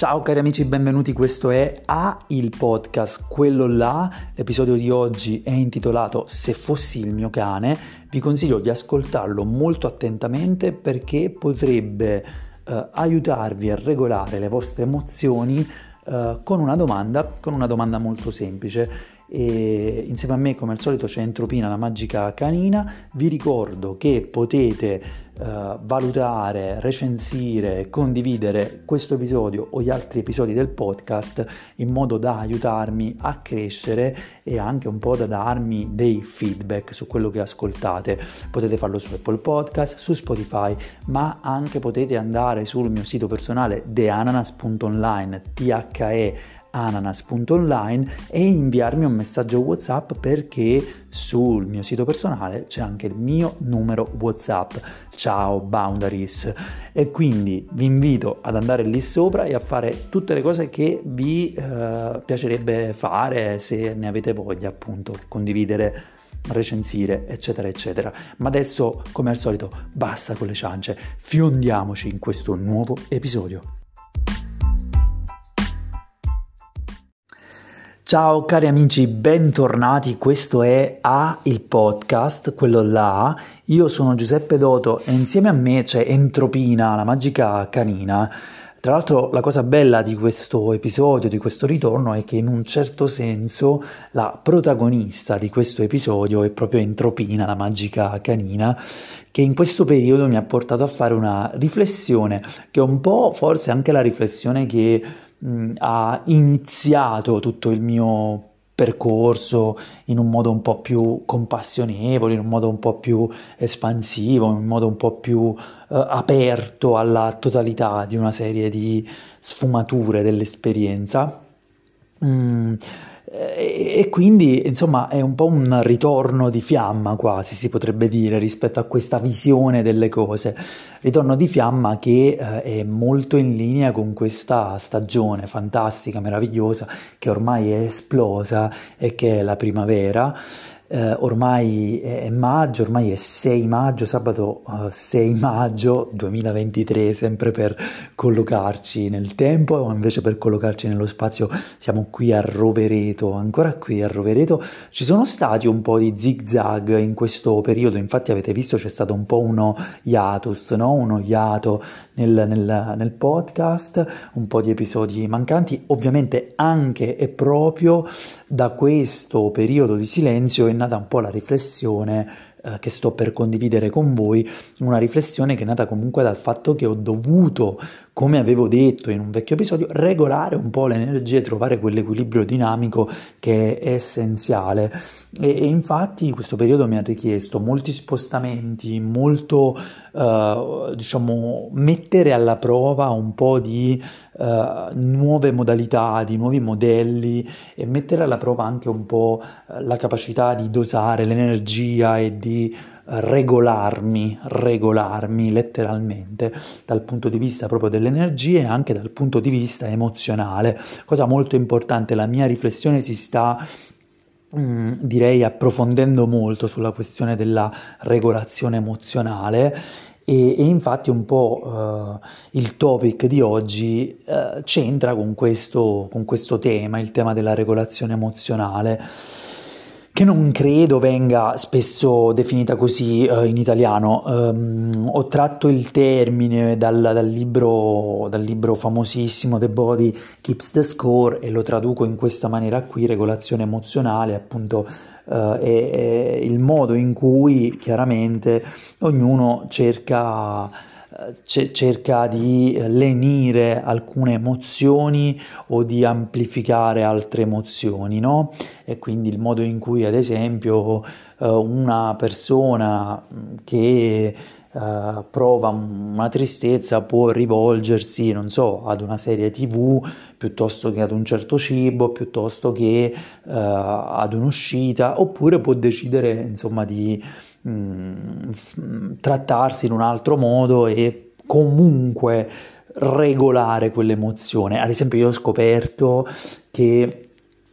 Ciao cari amici, benvenuti. Questo è A il podcast, quello là. L'episodio di oggi è intitolato Se fossi il mio cane. Vi consiglio di ascoltarlo molto attentamente perché potrebbe eh, aiutarvi a regolare le vostre emozioni eh, con una domanda, con una domanda molto semplice. E insieme a me, come al solito, c'è Entropina, la magica canina. Vi ricordo che potete uh, valutare, recensire, condividere questo episodio o gli altri episodi del podcast in modo da aiutarmi a crescere e anche un po' da darmi dei feedback su quello che ascoltate. Potete farlo su Apple Podcast, su Spotify, ma anche potete andare sul mio sito personale theananas.online, T-H-E ananas.online e inviarmi un messaggio WhatsApp perché sul mio sito personale c'è anche il mio numero WhatsApp. Ciao Boundaries! E quindi vi invito ad andare lì sopra e a fare tutte le cose che vi eh, piacerebbe fare se ne avete voglia, appunto, condividere recensire, eccetera, eccetera. Ma adesso, come al solito, basta con le ciance, fiondiamoci in questo nuovo episodio. Ciao cari amici, bentornati, questo è A il podcast, quello là. Io sono Giuseppe Doto e insieme a me c'è Entropina, la magica canina. Tra l'altro la cosa bella di questo episodio, di questo ritorno, è che in un certo senso la protagonista di questo episodio è proprio Entropina, la magica canina, che in questo periodo mi ha portato a fare una riflessione, che è un po' forse anche la riflessione che mh, ha iniziato tutto il mio percorso in un modo un po' più compassionevole, in un modo un po' più espansivo, in un modo un po' più uh, aperto alla totalità di una serie di sfumature dell'esperienza. Mm, e, quindi, insomma, è un po' un ritorno di fiamma quasi, si potrebbe dire, rispetto a questa visione delle cose. Ritorno di fiamma che eh, è molto in linea con questa stagione fantastica, meravigliosa, che ormai è esplosa e che è la primavera eh, ormai è maggio, ormai è 6 maggio, sabato uh, eh, 6 maggio 2023, sempre per collocarci nel tempo o invece per collocarci nello spazio, siamo qui a Rovereto, ancora qui a Rovereto. Ci sono stati un po' di zig zag in questo periodo, infatti avete visto c'è stato un po' uno hiatus, no? uno hiato nel, nel, nel podcast, un po' di episodi mancanti, ovviamente anche e proprio da questo periodo di silenzio è nata un po' la riflessione eh, che sto per condividere con voi, una riflessione che è nata comunque dal fatto che ho dovuto, come avevo detto in un vecchio episodio, regolare un po' le energie, trovare quell'equilibrio dinamico che è essenziale. E, e infatti questo periodo mi ha richiesto molti spostamenti, molto, eh, diciamo, mettere alla prova un po' di eh, nuove modalità, di nuovi modelli e mettere alla prova anche un po' eh, la capacità di dosare l'energia e di eh, regolarmi, regolarmi letteralmente dal punto di vista proprio dell'energia e anche dal punto di vista emozionale. Cosa molto importante, la mia riflessione si sta mm, direi approfondendo molto sulla questione della regolazione emozionale e, e infatti un po' uh, il topic di oggi uh, c'entra con questo, con questo tema, il tema della regolazione emozionale che non credo venga spesso definita così uh, in italiano. Um, ho tratto il termine dal, dal, libro, dal, libro, famosissimo The Body Keeps the Score e lo traduco in questa maniera qui, regolazione emozionale, appunto uh, è, è, il modo in cui chiaramente ognuno cerca, c- cerca di lenire alcune emozioni o di amplificare altre emozioni, no? E quindi il modo in cui, ad esempio, uh, una persona che Uh, prova una tristezza può rivolgersi, non so, ad una serie tv piuttosto che ad un certo cibo, piuttosto che uh, ad un'uscita, oppure può decidere, insomma, di mh, mm, trattarsi in un altro modo e comunque regolare quell'emozione. Ad esempio, io ho scoperto che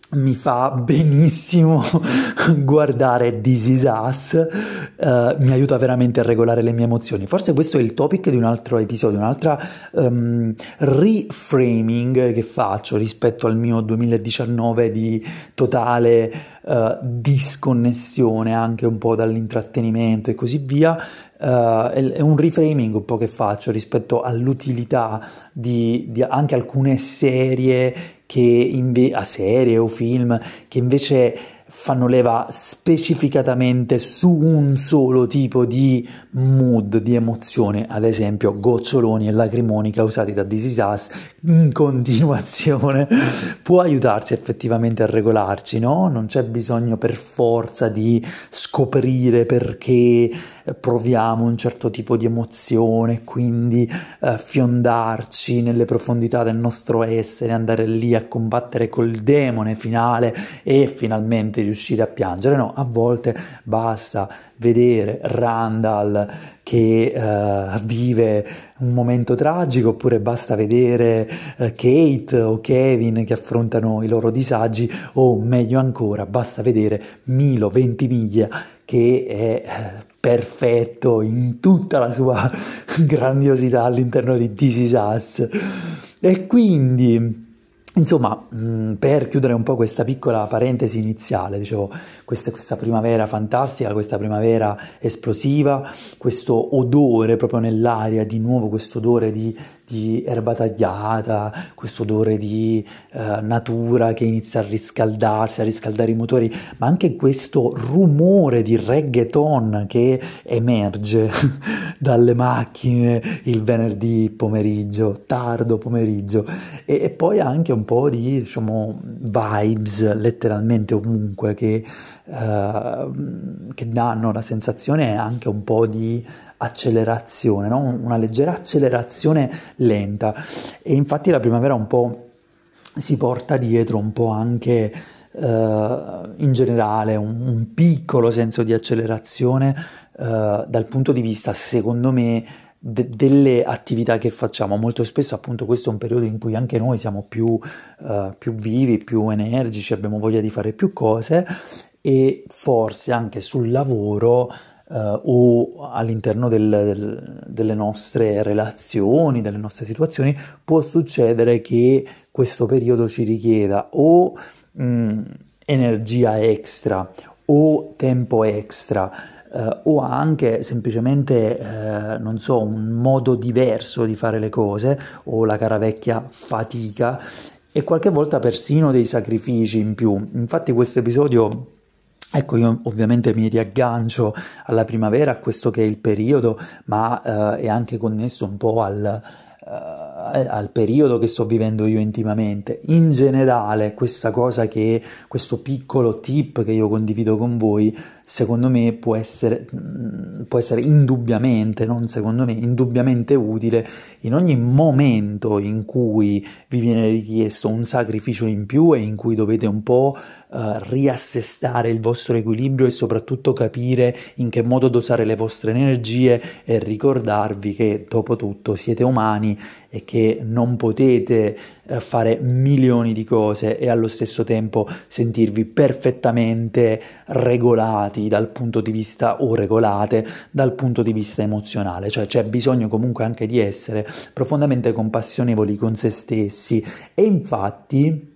mi fa benissimo guardare This Is Us, uh, mi aiuta veramente a regolare le mie emozioni. Forse questo è il topic di un altro episodio, un'altra um, reframing che faccio rispetto al mio 2019 di totale uh, disconnessione anche un po' dall'intrattenimento e così via. Uh, è, un reframing un po' che faccio rispetto all'utilità di, di anche alcune serie inve- a serie o film che invece fanno leva specificatamente su un solo tipo di mood, di emozione, ad esempio goccioloni e lacrimoni causati da This Is Us in continuazione, può aiutarci effettivamente a regolarci, no? Non c'è bisogno per forza di scoprire perché proviamo un certo tipo di emozione, quindi eh, fiondarci nelle profondità del nostro essere, andare lì a combattere col demone finale e finalmente riuscire a piangere. No, a volte basta vedere Randall che uh, vive un momento tragico oppure basta vedere uh, Kate o Kevin che affrontano i loro disagi o meglio ancora basta vedere Milo Ventimiglia che è uh, perfetto in tutta la sua grandiosità all'interno di This Is Us. E quindi Insomma, mm, per chiudere un po' questa piccola parentesi iniziale, dicevo, questa, questa, primavera fantastica, questa primavera esplosiva, questo odore proprio nell'aria, di nuovo questo odore di, di erba tagliata, questo odore di eh, natura che inizia a riscaldarsi, a riscaldare i motori, ma anche questo rumore di reggaeton che emerge dalle macchine il venerdì pomeriggio, tardo pomeriggio, e, e poi anche un po' di diciamo, vibes letteralmente ovunque che, uh, che danno la sensazione anche un po' di accelerazione, no? una leggera accelerazione lenta e infatti la primavera un po' si porta dietro un po' anche uh, in generale un, un, piccolo senso di accelerazione uh, dal punto di vista secondo me de- delle attività che facciamo. Molto spesso appunto questo è un periodo in cui anche noi siamo più, uh, più vivi, più energici, abbiamo voglia di fare più cose e forse anche sul lavoro Uh, o all'interno del, del, delle nostre relazioni, delle nostre situazioni, può succedere che questo periodo ci richieda o mh, mm, energia extra o tempo extra eh, o anche semplicemente, eh, non so, un modo diverso di fare le cose o la cara vecchia fatica e qualche volta persino dei sacrifici in più. Infatti questo episodio Ecco, io ovviamente mi riaggancio alla primavera, a questo che è il periodo, ma eh, è anche connesso un po' al, uh, al periodo che sto vivendo io intimamente. In generale, questa cosa che questo piccolo tip che io condivido con voi secondo me può essere, mm, può essere indubbiamente, non secondo me, indubbiamente utile in ogni momento in cui vi viene richiesto un sacrificio in più e in cui dovete un po' uh, riassestare il vostro equilibrio e soprattutto capire in che modo dosare le vostre energie e ricordarvi che dopo tutto siete umani e che non potete eh, fare milioni di cose e allo stesso tempo sentirvi perfettamente regolati dal punto di vista o regolate dal punto di vista emozionale, cioè c'è bisogno comunque anche di essere profondamente compassionevoli con se stessi. E infatti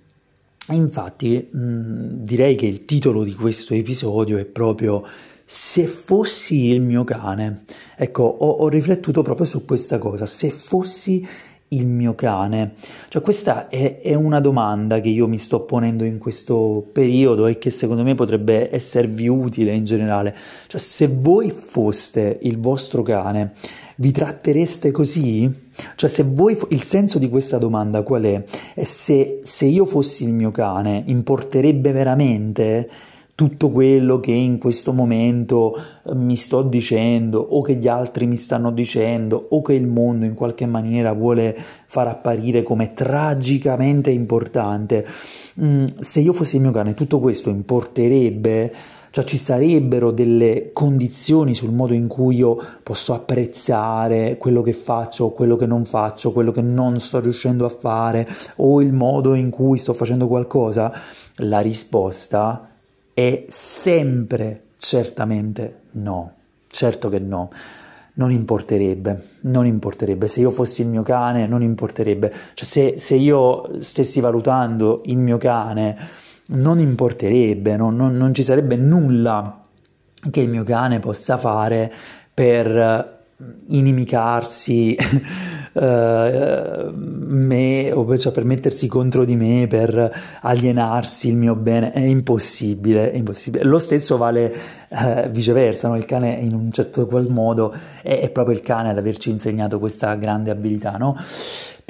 Infatti mh, direi che il titolo di questo episodio è proprio se fossi il mio cane. Ecco, ho, ho riflettuto proprio su questa cosa, se fossi il mio cane? Cioè questa è, è, una domanda che io mi sto ponendo in questo periodo e che secondo me potrebbe esservi utile in generale. Cioè se voi foste il vostro cane, vi trattereste così? Cioè se voi, il senso di questa domanda qual è? È se, se io fossi il mio cane, importerebbe veramente tutto quello che in questo momento eh, mi sto dicendo o che gli altri mi stanno dicendo o che il mondo in qualche maniera vuole far apparire come tragicamente importante. Mm, se io fossi il mio cane, tutto questo importerebbe? Cioè ci sarebbero delle condizioni sul modo in cui io posso apprezzare quello che faccio, quello che non faccio, quello che non sto riuscendo a fare o il modo in cui sto facendo qualcosa? La risposta è sempre, certamente no. Certo che no non importerebbe, non importerebbe. Se io fossi il mio cane, non importerebbe. Cioè, se, se io stessi valutando il mio cane, non importerebbe, no? non, non ci sarebbe nulla che il mio cane possa fare per inimicarsi uh, me o cioè per mettersi contro di me, per alienarsi il mio bene, è impossibile, è impossibile. Lo stesso vale uh, viceversa, no? il cane in un certo qual modo è, è, proprio il cane ad averci insegnato questa grande abilità, no?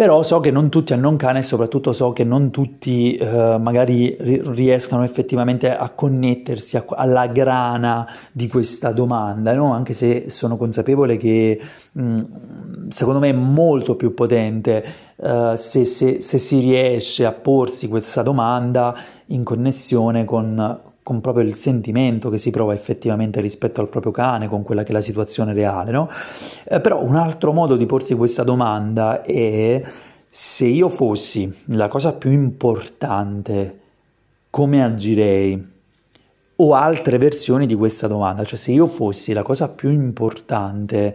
Però so che non tutti hanno un cane e soprattutto so che non tutti eh, magari riescano effettivamente a connettersi a, alla grana di questa domanda, no? anche se sono consapevole che mh, mm, secondo me è molto più potente uh, se, se, se si riesce a porsi questa domanda in connessione con, con proprio il sentimento che si prova effettivamente rispetto al proprio cane, con quella che è la situazione reale, no? Eh, però un altro modo di porsi questa domanda è se io fossi la cosa più importante, come agirei? O altre versioni di questa domanda, cioè se io fossi la cosa più importante,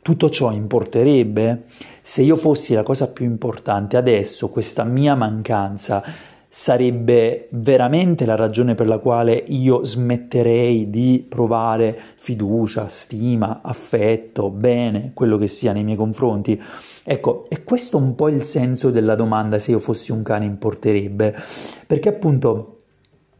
tutto ciò importerebbe? Se io fossi la cosa più importante adesso, questa mia mancanza sarebbe veramente la ragione per la quale io smetterei di provare fiducia, stima, affetto, bene, quello che sia nei miei confronti? Ecco, è questo un po' il senso della domanda se io fossi un cane importerebbe, perché appunto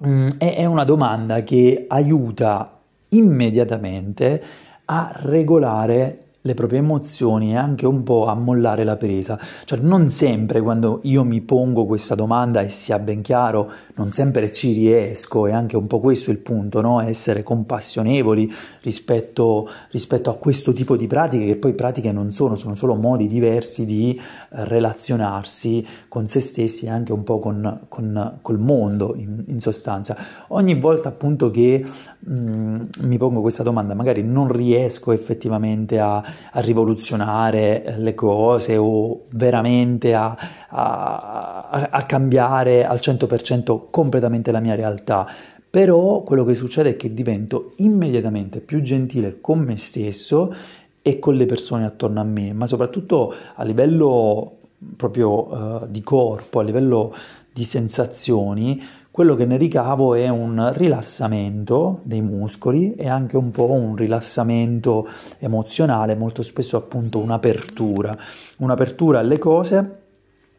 mm, è una domanda che aiuta immediatamente a regolare le proprie emozioni e anche un po' a mollare la presa. Cioè non sempre quando io mi pongo questa domanda e sia ben chiaro, non sempre ci riesco, e anche un po' questo il punto, no? essere compassionevoli rispetto, rispetto, a questo tipo di pratiche, che poi pratiche non sono, sono solo modi diversi di eh, relazionarsi con se stessi e anche un po' con, con col mondo in, in, sostanza. Ogni volta appunto che mm, mi pongo questa domanda, magari non riesco effettivamente a a rivoluzionare le cose o veramente a, a, a cambiare al 100% completamente la mia realtà. Però quello che succede è che divento immediatamente più gentile con me stesso e con le persone attorno a me, ma soprattutto a livello proprio uh, di corpo, a livello di sensazioni, quello che ne ricavo è un rilassamento dei muscoli e anche un po' un rilassamento emozionale, molto spesso appunto un'apertura, un'apertura alle cose,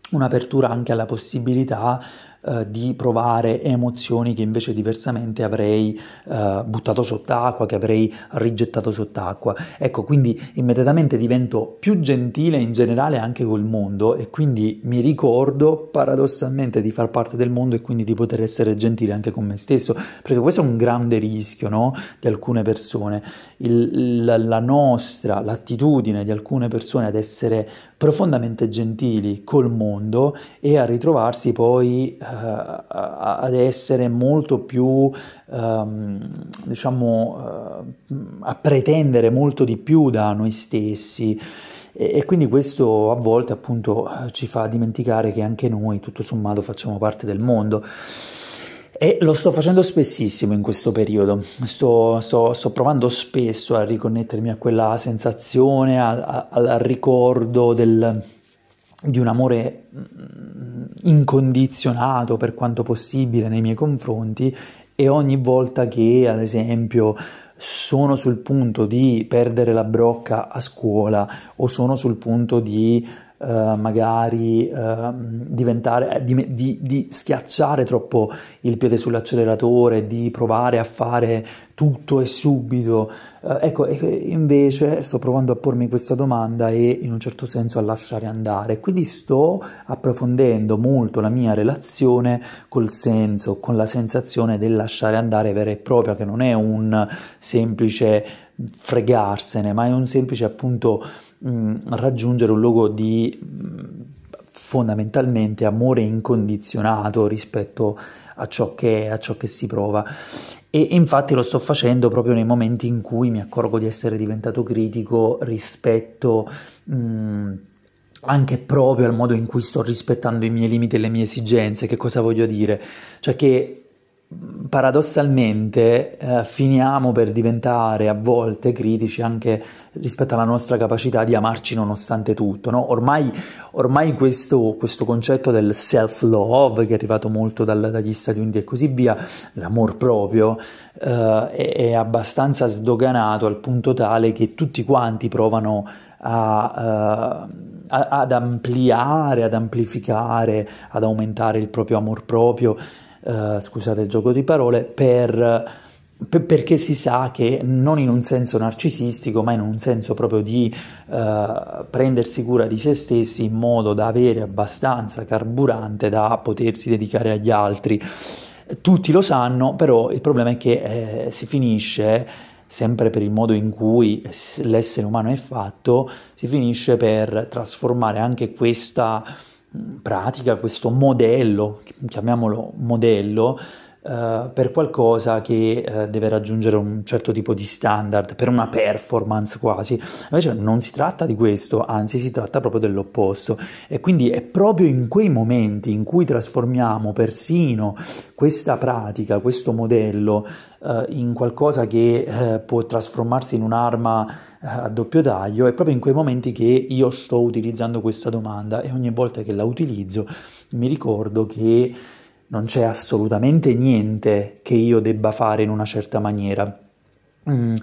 un'apertura anche alla possibilità eh, di provare emozioni che invece diversamente avrei eh, buttato sott'acqua, che avrei rigettato sott'acqua. Ecco, quindi immediatamente divento più gentile in generale anche col mondo e quindi mi ricordo paradossalmente di far parte del mondo e quindi di poter essere gentile anche con me stesso, perché questo è un grande rischio no? di alcune persone. Il, la, la nostra, l'attitudine di alcune persone ad essere profondamente gentili col mondo e a ritrovarsi poi eh, ad essere molto più, ehm, diciamo, eh, a pretendere molto di più da noi stessi. E, quindi questo a volte appunto ci fa dimenticare che anche noi tutto sommato facciamo parte del mondo. E lo sto facendo spessissimo in questo periodo, sto, sto, sto provando spesso a riconnettermi a quella sensazione, al, al ricordo del, di un amore mm, incondizionato per quanto possibile nei miei confronti e ogni volta che ad esempio sono sul punto di perdere la brocca a scuola o sono sul punto di uh, magari uh, diventare, di, di, di, schiacciare troppo il piede sull'acceleratore, di provare a fare tutto e subito. Uh, ecco, invece sto provando a pormi questa domanda e in un certo senso a lasciare andare. Quindi sto approfondendo molto la mia relazione col senso, con la sensazione del lasciare andare vera e propria, che non è un semplice fregarsene, ma è un semplice appunto mm, raggiungere un luogo di mm, fondamentalmente amore incondizionato rispetto a ciò che, a ciò che si prova. E infatti lo sto facendo proprio nei momenti in cui mi accorgo di essere diventato critico rispetto mh, anche proprio al modo in cui sto rispettando i miei limiti e le mie esigenze. Che cosa voglio dire? Cioè che paradossalmente eh, finiamo per diventare a volte critici anche rispetto alla nostra capacità di amarci nonostante tutto. No? Ormai, ormai questo, questo, concetto del self-love, che è arrivato molto dal, dagli Stati Uniti e così via, l'amor proprio, eh, è, è, abbastanza sdoganato al punto tale che tutti quanti provano a, uh, ad ampliare, ad amplificare, ad aumentare il proprio amor proprio eh, scusate il gioco di parole, per, per, perché si sa che non in un senso narcisistico, ma in un senso proprio di uh, prendersi cura di se stessi in modo da avere abbastanza carburante da potersi dedicare agli altri. Tutti lo sanno, però il problema è che eh, si finisce sempre per il modo in cui l'essere umano è fatto, si finisce per trasformare anche questa pratica, questo modello, chiamiamolo modello, Uh, per qualcosa che uh, deve raggiungere un certo tipo di standard, per una performance quasi. Invece non si tratta di questo, anzi si tratta proprio dell'opposto. E quindi è proprio in quei momenti in cui trasformiamo persino questa pratica, questo modello, uh, in qualcosa che può trasformarsi in un'arma a doppio taglio, è proprio in quei momenti che io sto utilizzando questa domanda e ogni volta che la utilizzo mi ricordo che non c'è assolutamente niente che io debba fare in una certa maniera. Mm,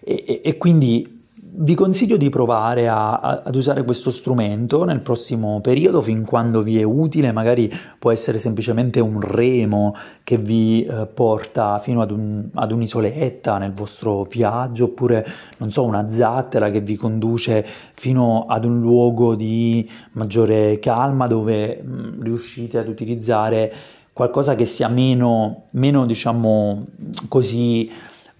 e, e, quindi vi consiglio di provare a, a, ad usare questo strumento nel prossimo periodo fin quando vi è utile, magari può essere semplicemente un remo che vi eh, porta fino ad, un, ad, un'isoletta nel vostro viaggio oppure non so una zattera che vi conduce fino ad un luogo di maggiore calma dove mh, mm, riuscite ad utilizzare qualcosa che sia meno, meno diciamo così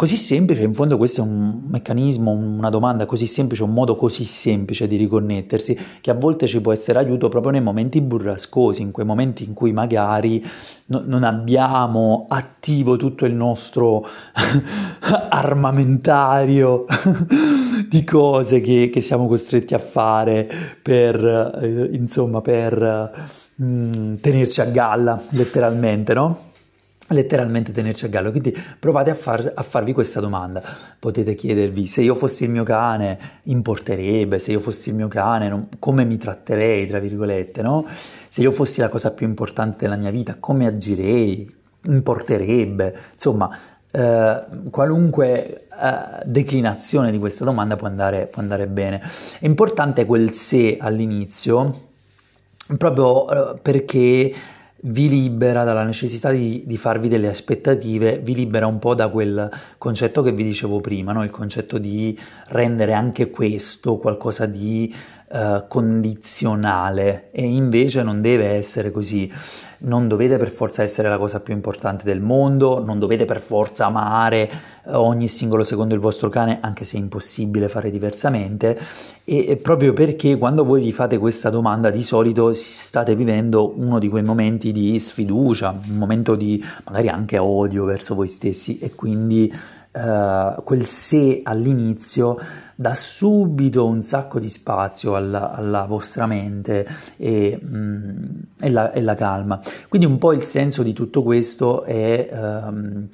Così semplice, in fondo questo è un meccanismo, una domanda così semplice, un modo così semplice di riconnettersi che a volte ci può essere aiuto proprio nei momenti burrascosi, in quei momenti in cui magari no, non abbiamo attivo tutto il nostro armamentario di cose che, che, siamo costretti a fare per, eh, insomma, per mm, tenerci a galla, letteralmente, no? letteralmente tenerci a gallo. Quindi provate a, far, a, farvi questa domanda. Potete chiedervi se io fossi il mio cane importerebbe, se io fossi il mio cane non, come mi tratterei, tra virgolette, no? Se io fossi la cosa più importante della mia vita, come agirei, importerebbe, insomma, eh, qualunque eh, declinazione di questa domanda può andare, può andare bene. È importante quel se all'inizio, proprio eh, perché vi libera dalla necessità di, di, farvi delle aspettative, vi libera un po' da quel concetto che vi dicevo prima, no? il concetto di rendere anche questo qualcosa di uh, condizionale e invece non deve essere così. Non dovete per forza essere la cosa più importante del mondo, non dovete per forza amare uh, ogni singolo secondo il vostro cane, anche se è impossibile fare diversamente. E, proprio perché quando voi vi fate questa domanda, di solito state vivendo uno di quei momenti di sfiducia, un momento di magari anche odio verso voi stessi e quindi uh, quel se all'inizio dà subito un sacco di spazio alla, alla vostra mente e, mm, e, la, e, la, calma. Quindi un po' il senso di tutto questo è, um,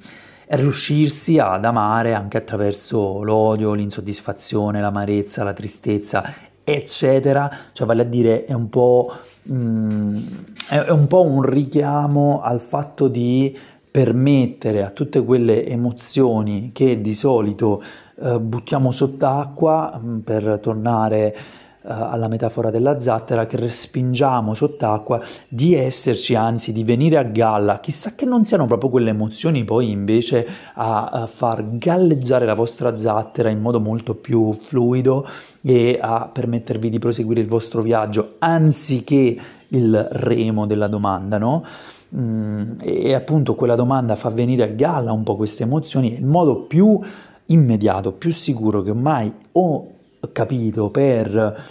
riuscirsi ad amare anche attraverso l'odio, l'insoddisfazione, l'amarezza, la tristezza eccetera, cioè vale a dire è un po', mm, è un, po un richiamo al fatto di permettere a tutte quelle emozioni che di solito eh, buttiamo sott'acqua mm, per tornare eh, alla metafora della zattera che respingiamo sott'acqua di esserci anzi di venire a galla chissà che non siano proprio quelle emozioni poi invece a, far galleggiare la vostra zattera in modo molto più fluido e a permettervi di proseguire il vostro viaggio anziché il remo della domanda no? Mm, e appunto quella domanda fa venire a galla un po' queste emozioni, il modo più immediato, più sicuro che mai ho capito per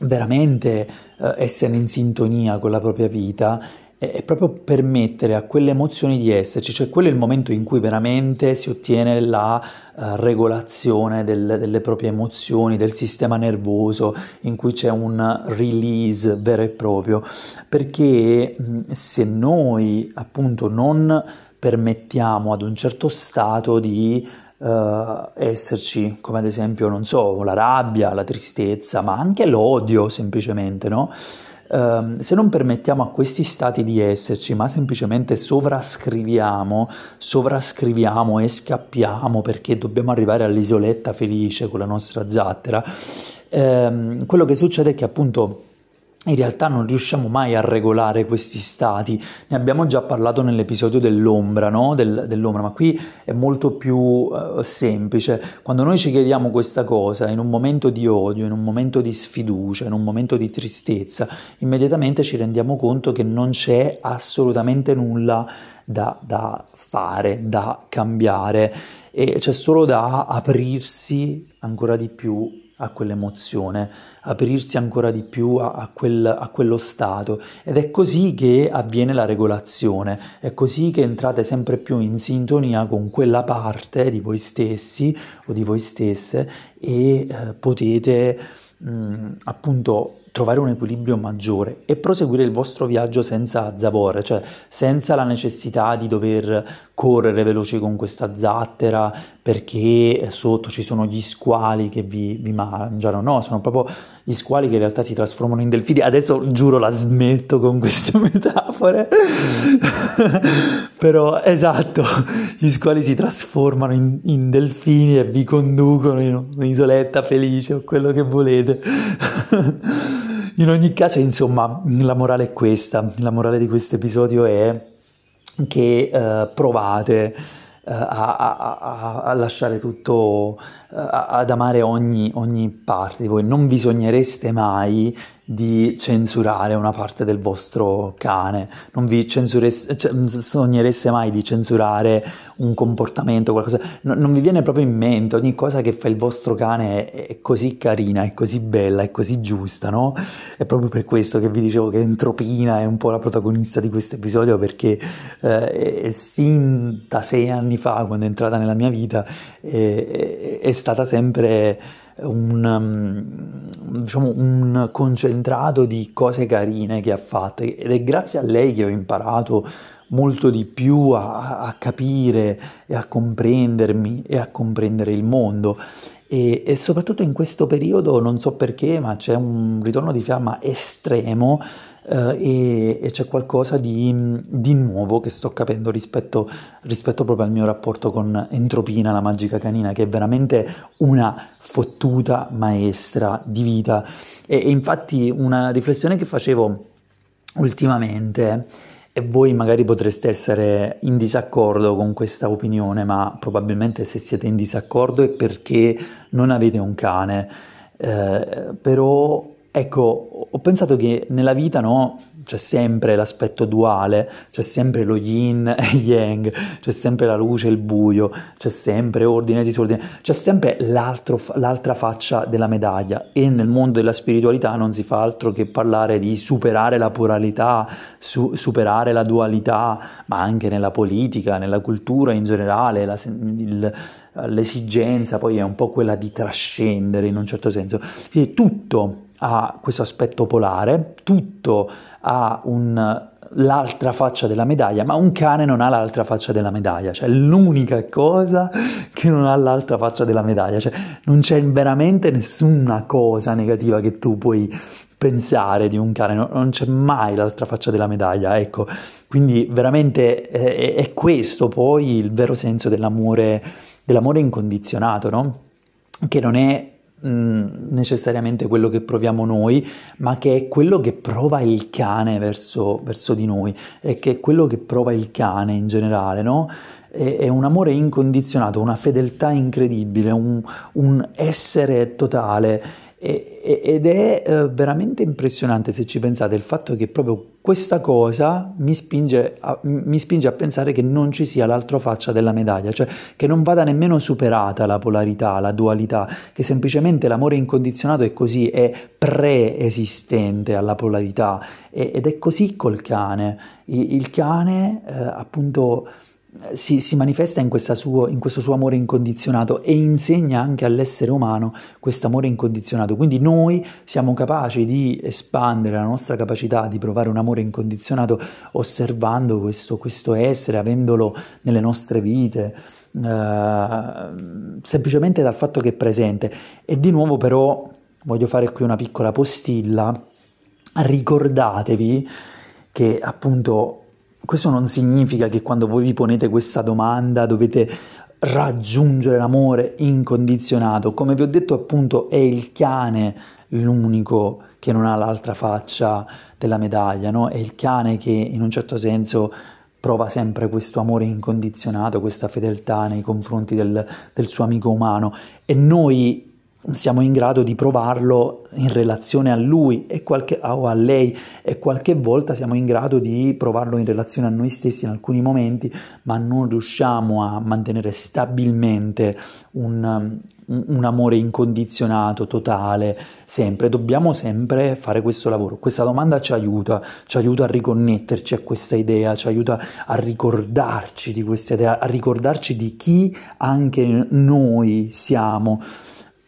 veramente eh, essere in sintonia con la propria vita è proprio permettere a quelle emozioni di esserci, cioè quello è il momento in cui veramente si ottiene la uh, regolazione del, delle proprie emozioni, del sistema nervoso, in cui c'è un release vero e proprio, perché se noi appunto non permettiamo ad un certo stato di uh, esserci, come ad esempio, non so, la rabbia, la tristezza, ma anche l'odio semplicemente, no? Um, se non permettiamo a questi stati di esserci, ma semplicemente sovrascriviamo, sovrascriviamo e scappiamo perché dobbiamo arrivare all'isoletta felice con la nostra zattera, um, quello che succede è che appunto in realtà non riusciamo mai a regolare questi stati. Ne abbiamo già parlato nell'episodio dell'ombra, no? Del, dell'ombra, ma qui è molto più uh, semplice. Quando noi ci chiediamo questa cosa in un momento di odio, in un momento di sfiducia, in un momento di tristezza, immediatamente ci rendiamo conto che non c'è assolutamente nulla da, da fare, da cambiare e c'è solo da aprirsi ancora di più a quell'emozione, aprirsi ancora di più a, a, quel, a, quello stato. Ed è così che avviene la regolazione, è così che entrate sempre più in sintonia con quella parte di voi stessi o di voi stesse e eh, potete mh, appunto trovare un equilibrio maggiore e proseguire il vostro viaggio senza zavorre, cioè senza la necessità di dover correre veloci con questa zattera perché sotto ci sono gli squali che vi, vi mangiano, no, sono proprio gli squali che in realtà si trasformano in delfini. Adesso giuro la smetto con queste metafore, però esatto, gli squali si trasformano in, in delfini e vi conducono in un'isoletta felice o quello che volete. In ogni caso, insomma, la morale è questa, la morale di questo episodio è che uh, provate uh, a, a, a, lasciare tutto, uh, ad amare ogni, ogni parte. Di voi, non vi sognereste mai di censurare una parte del vostro cane, non vi censuresse, cioè, sognereste mai di censurare un comportamento, qualcosa, no, non vi viene proprio in mente, ogni cosa che fa il vostro cane è, è, così carina, è così bella, è così giusta, no? È proprio per questo che vi dicevo che Entropina è un po' la protagonista di questo episodio perché eh, sin da sei anni fa, quando è entrata nella mia vita, è, è stata sempre un, um, diciamo, un concentrato di cose carine che ha fatto ed è grazie a lei che ho imparato molto di più a, a capire e a comprendermi e a comprendere il mondo. E, e, soprattutto in questo periodo, non so perché, ma c'è un ritorno di fiamma estremo eh, e, e, c'è qualcosa di, di, nuovo che sto capendo rispetto, rispetto, proprio al mio rapporto con Entropina, la magica canina, che è veramente una fottuta maestra di vita. E, e infatti una riflessione che facevo ultimamente e voi magari potreste essere in disaccordo con questa opinione, ma probabilmente se siete in disaccordo è perché non avete un cane. Eh, però Ecco, ho pensato che nella vita no, c'è sempre l'aspetto duale, c'è sempre lo yin e yang, c'è sempre la luce e il buio, c'è sempre ordine e disordine, c'è sempre l'altra faccia della medaglia e nel mondo della spiritualità non si fa altro che parlare di superare la pluralità, su, superare la dualità, ma anche nella politica, nella cultura in generale, la, il, l'esigenza poi è un po' quella di trascendere in un certo senso. Quindi tutto ha questo aspetto polare, tutto ha un, l'altra faccia della medaglia, ma un cane non ha l'altra faccia della medaglia, cioè l'unica cosa che non ha l'altra faccia della medaglia, cioè non c'è veramente nessuna cosa negativa che tu puoi pensare di un cane, non c'è mai l'altra faccia della medaglia, ecco, quindi veramente è, è questo poi il vero senso dell'amore, dell'amore incondizionato, no? Che non è Necessariamente quello che proviamo noi, ma che è quello che prova il cane verso, verso di noi e che è quello che prova il cane in generale, no? È, è un amore incondizionato, una fedeltà incredibile, un, un essere totale. Ed è eh, veramente impressionante se ci pensate il fatto che proprio questa cosa mi spinge, a, mi spinge, a, pensare che non ci sia l'altra faccia della medaglia, cioè che non vada nemmeno superata la polarità, la dualità, che semplicemente l'amore incondizionato è così, è preesistente alla polarità ed è così col cane. Il, il cane eh, appunto si, si manifesta in, suo, in, questo suo amore incondizionato e insegna anche all'essere umano questo amore incondizionato. Quindi noi siamo capaci di espandere la nostra capacità di provare un amore incondizionato osservando questo, questo essere, avendolo nelle nostre vite, eh, semplicemente dal fatto che è presente. E di nuovo però voglio fare qui una piccola postilla. Ricordatevi che appunto questo non significa che quando voi vi ponete questa domanda dovete raggiungere l'amore incondizionato. Come vi ho detto appunto è il cane l'unico che non ha l'altra faccia della medaglia, no? È il cane che in un certo senso prova sempre questo amore incondizionato, questa fedeltà nei confronti del, del suo amico umano e noi siamo in grado di provarlo in relazione a lui qualche, o a lei e qualche volta siamo in grado di provarlo in relazione a noi stessi in alcuni momenti, ma non riusciamo a mantenere stabilmente un, un amore incondizionato, totale, sempre. Dobbiamo sempre fare questo lavoro. Questa domanda ci aiuta, ci aiuta a riconnetterci a questa idea, ci aiuta a ricordarci di questa idea, a ricordarci di chi anche noi siamo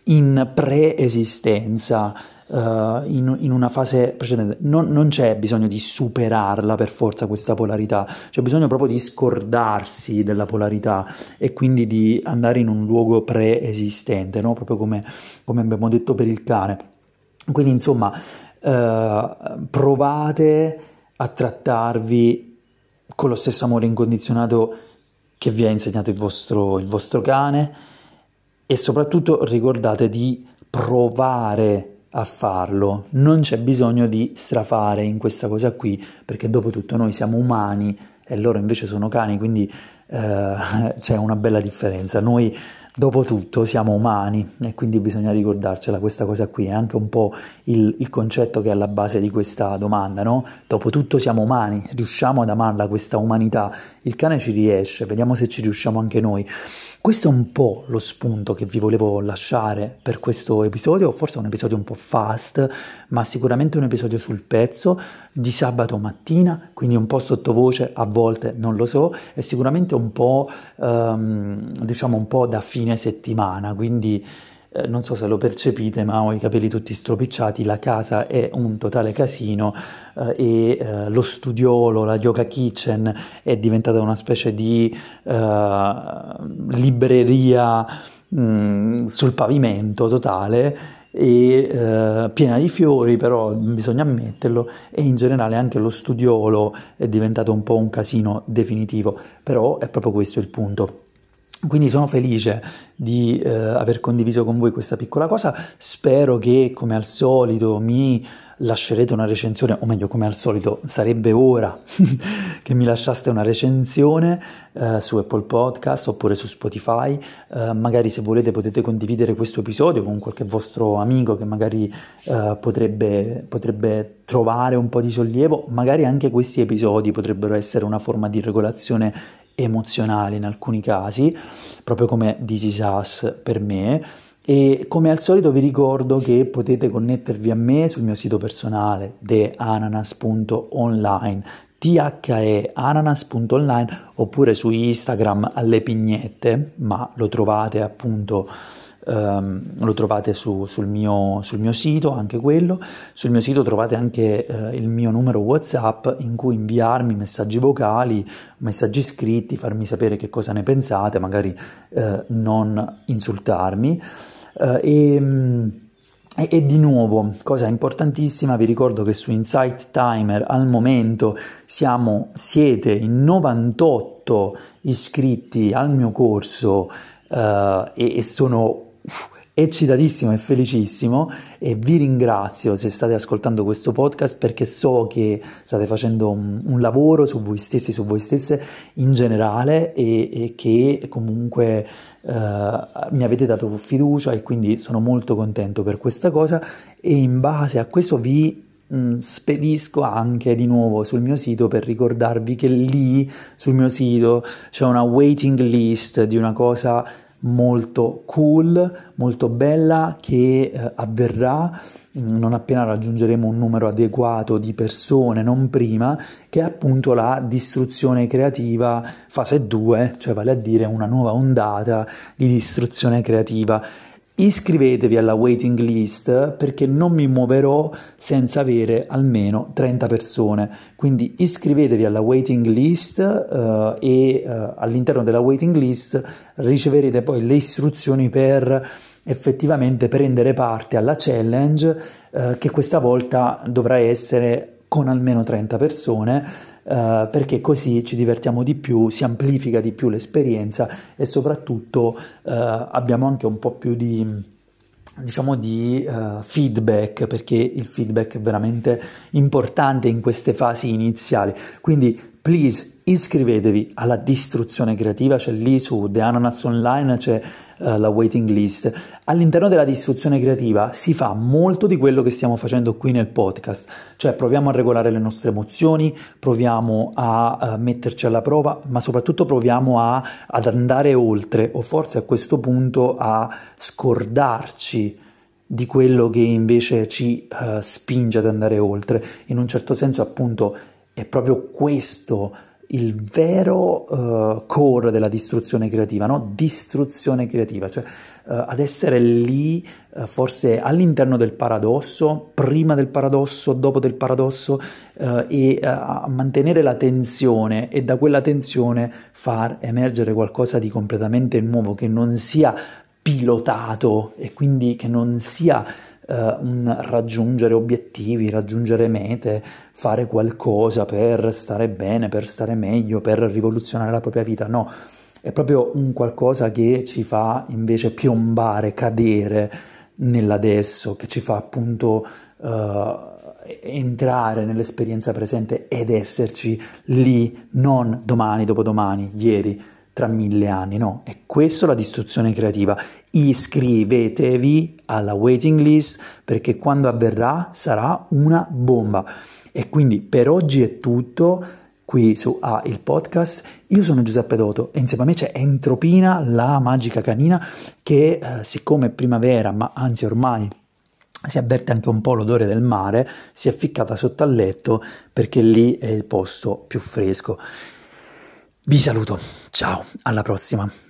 in preesistenza, uh, in, in, una fase precedente. Non, non, c'è bisogno di superarla per forza questa polarità, c'è bisogno proprio di scordarsi della polarità e quindi di andare in un luogo preesistente, no? proprio come, come abbiamo detto per il cane. Quindi insomma, uh, provate a trattarvi con lo stesso amore incondizionato che vi ha insegnato il vostro, il vostro cane e soprattutto ricordate di provare a farlo, non c'è bisogno di strafare in questa cosa qui perché dopo tutto noi siamo umani e loro invece sono cani, quindi eh, c'è una bella differenza. Noi dopo tutto siamo umani e quindi bisogna ricordarcela questa cosa qui, è anche un po' il, il concetto che è alla base di questa domanda, no? Dopo tutto siamo umani, riusciamo ad amarla questa umanità, il cane ci riesce, vediamo se ci riusciamo anche noi. Questo è un po' lo spunto che vi volevo lasciare per questo episodio, forse un episodio un po' fast, ma sicuramente un episodio sul pezzo di sabato mattina, quindi un po' sottovoce, a volte non lo so, e sicuramente un po', um, diciamo un po' da fine settimana, quindi eh, non so se lo percepite, ma ho i capelli tutti stropicciati, la casa è un totale casino eh, e eh, lo studiolo, la yoga kitchen è diventata una specie di eh, libreria mh, mm, sul pavimento totale e eh, piena di fiori, però bisogna ammetterlo, e in generale anche lo studiolo è diventato un po' un casino definitivo, però è proprio questo il punto. Quindi sono felice di eh, aver condiviso con voi questa piccola cosa, spero che come al solito mi lascerete una recensione, o meglio come al solito sarebbe ora che mi lasciaste una recensione eh, su Apple Podcast oppure su Spotify, eh, magari se volete potete condividere questo episodio con qualche vostro amico che magari eh, potrebbe, potrebbe trovare un po' di sollievo, magari anche questi episodi potrebbero essere una forma di regolazione emozionale in alcuni casi, proprio come This Is Us per me. E come al solito vi ricordo che potete connettervi a me sul mio sito personale theananas.online theananas.online oppure su Instagram alle pignette, ma lo trovate appunto Um, lo trovate su, sul, mio, sul, mio, sito, anche quello. Sul mio sito trovate anche uh, il mio numero WhatsApp in cui inviarmi messaggi vocali, messaggi scritti, farmi sapere che cosa ne pensate, magari uh, non insultarmi. E, e, e, di nuovo, cosa importantissima, vi ricordo che su Insight Timer al momento siamo, siete in 98 iscritti al mio corso e, e sono eccitatissimo e felicissimo e vi ringrazio se state ascoltando questo podcast perché so che state facendo un, un lavoro su voi stessi, su voi stesse in generale e, e che comunque uh, mi avete dato fiducia e quindi sono molto contento per questa cosa e in base a questo vi mm, spedisco anche di nuovo sul mio sito per ricordarvi che lì sul mio sito c'è una waiting list di una cosa molto cool, molto bella che eh, avverrà. Mm, non appena raggiungeremo un numero adeguato di persone, non prima, che è appunto la distruzione creativa fase 2, cioè vale a dire una nuova ondata di distruzione creativa Iscrivetevi alla waiting list perché non mi muoverò senza avere almeno 30 persone. Quindi iscrivetevi alla waiting list uh, e uh, all'interno della waiting list riceverete poi le istruzioni per effettivamente prendere parte alla challenge uh, che questa volta dovrà essere con almeno 30 persone Uh, perché così ci divertiamo di più, si amplifica di più l'esperienza e soprattutto uh, abbiamo anche un po' più di, diciamo, di uh, feedback, perché il feedback è veramente importante in queste fasi iniziali. Quindi, please, iscrivetevi alla distruzione creativa, c'è lì su The Ananas Online, c'è uh, la waiting list. All'interno della distruzione creativa si fa molto di quello che stiamo facendo qui nel podcast, cioè proviamo a regolare le nostre emozioni, proviamo a uh, metterci alla prova, ma soprattutto proviamo a, ad andare oltre o forse a questo punto a scordarci di quello che invece ci uh, spinge ad andare oltre. In un certo senso appunto è proprio questo il vero uh, core della distruzione creativa, no? Distruzione creativa, cioè uh, ad essere lì uh, forse all'interno del paradosso, prima del paradosso, dopo del paradosso e a mantenere la tensione e da quella tensione far emergere qualcosa di completamente nuovo che non sia pilotato e quindi che non sia un raggiungere obiettivi, raggiungere mete, fare qualcosa per stare bene, per stare meglio, per rivoluzionare la propria vita. No, è proprio un qualcosa che ci fa invece piombare, cadere nell'adesso, che ci fa appunto uh, entrare nell'esperienza presente ed esserci lì, non domani, dopodomani, ieri tra mille anni, no, è questo la distruzione creativa. Iscrivetevi alla waiting list perché quando avverrà sarà una bomba. E quindi per oggi è tutto qui su A il podcast. Io sono Giuseppe Doto e insieme a me c'è Entropina, la magica canina, che eh, siccome è primavera, ma anzi ormai si avverte anche un po' l'odore del mare, si è ficcata sotto al letto perché lì è il posto più fresco. Vi saluto, ciao, alla prossima.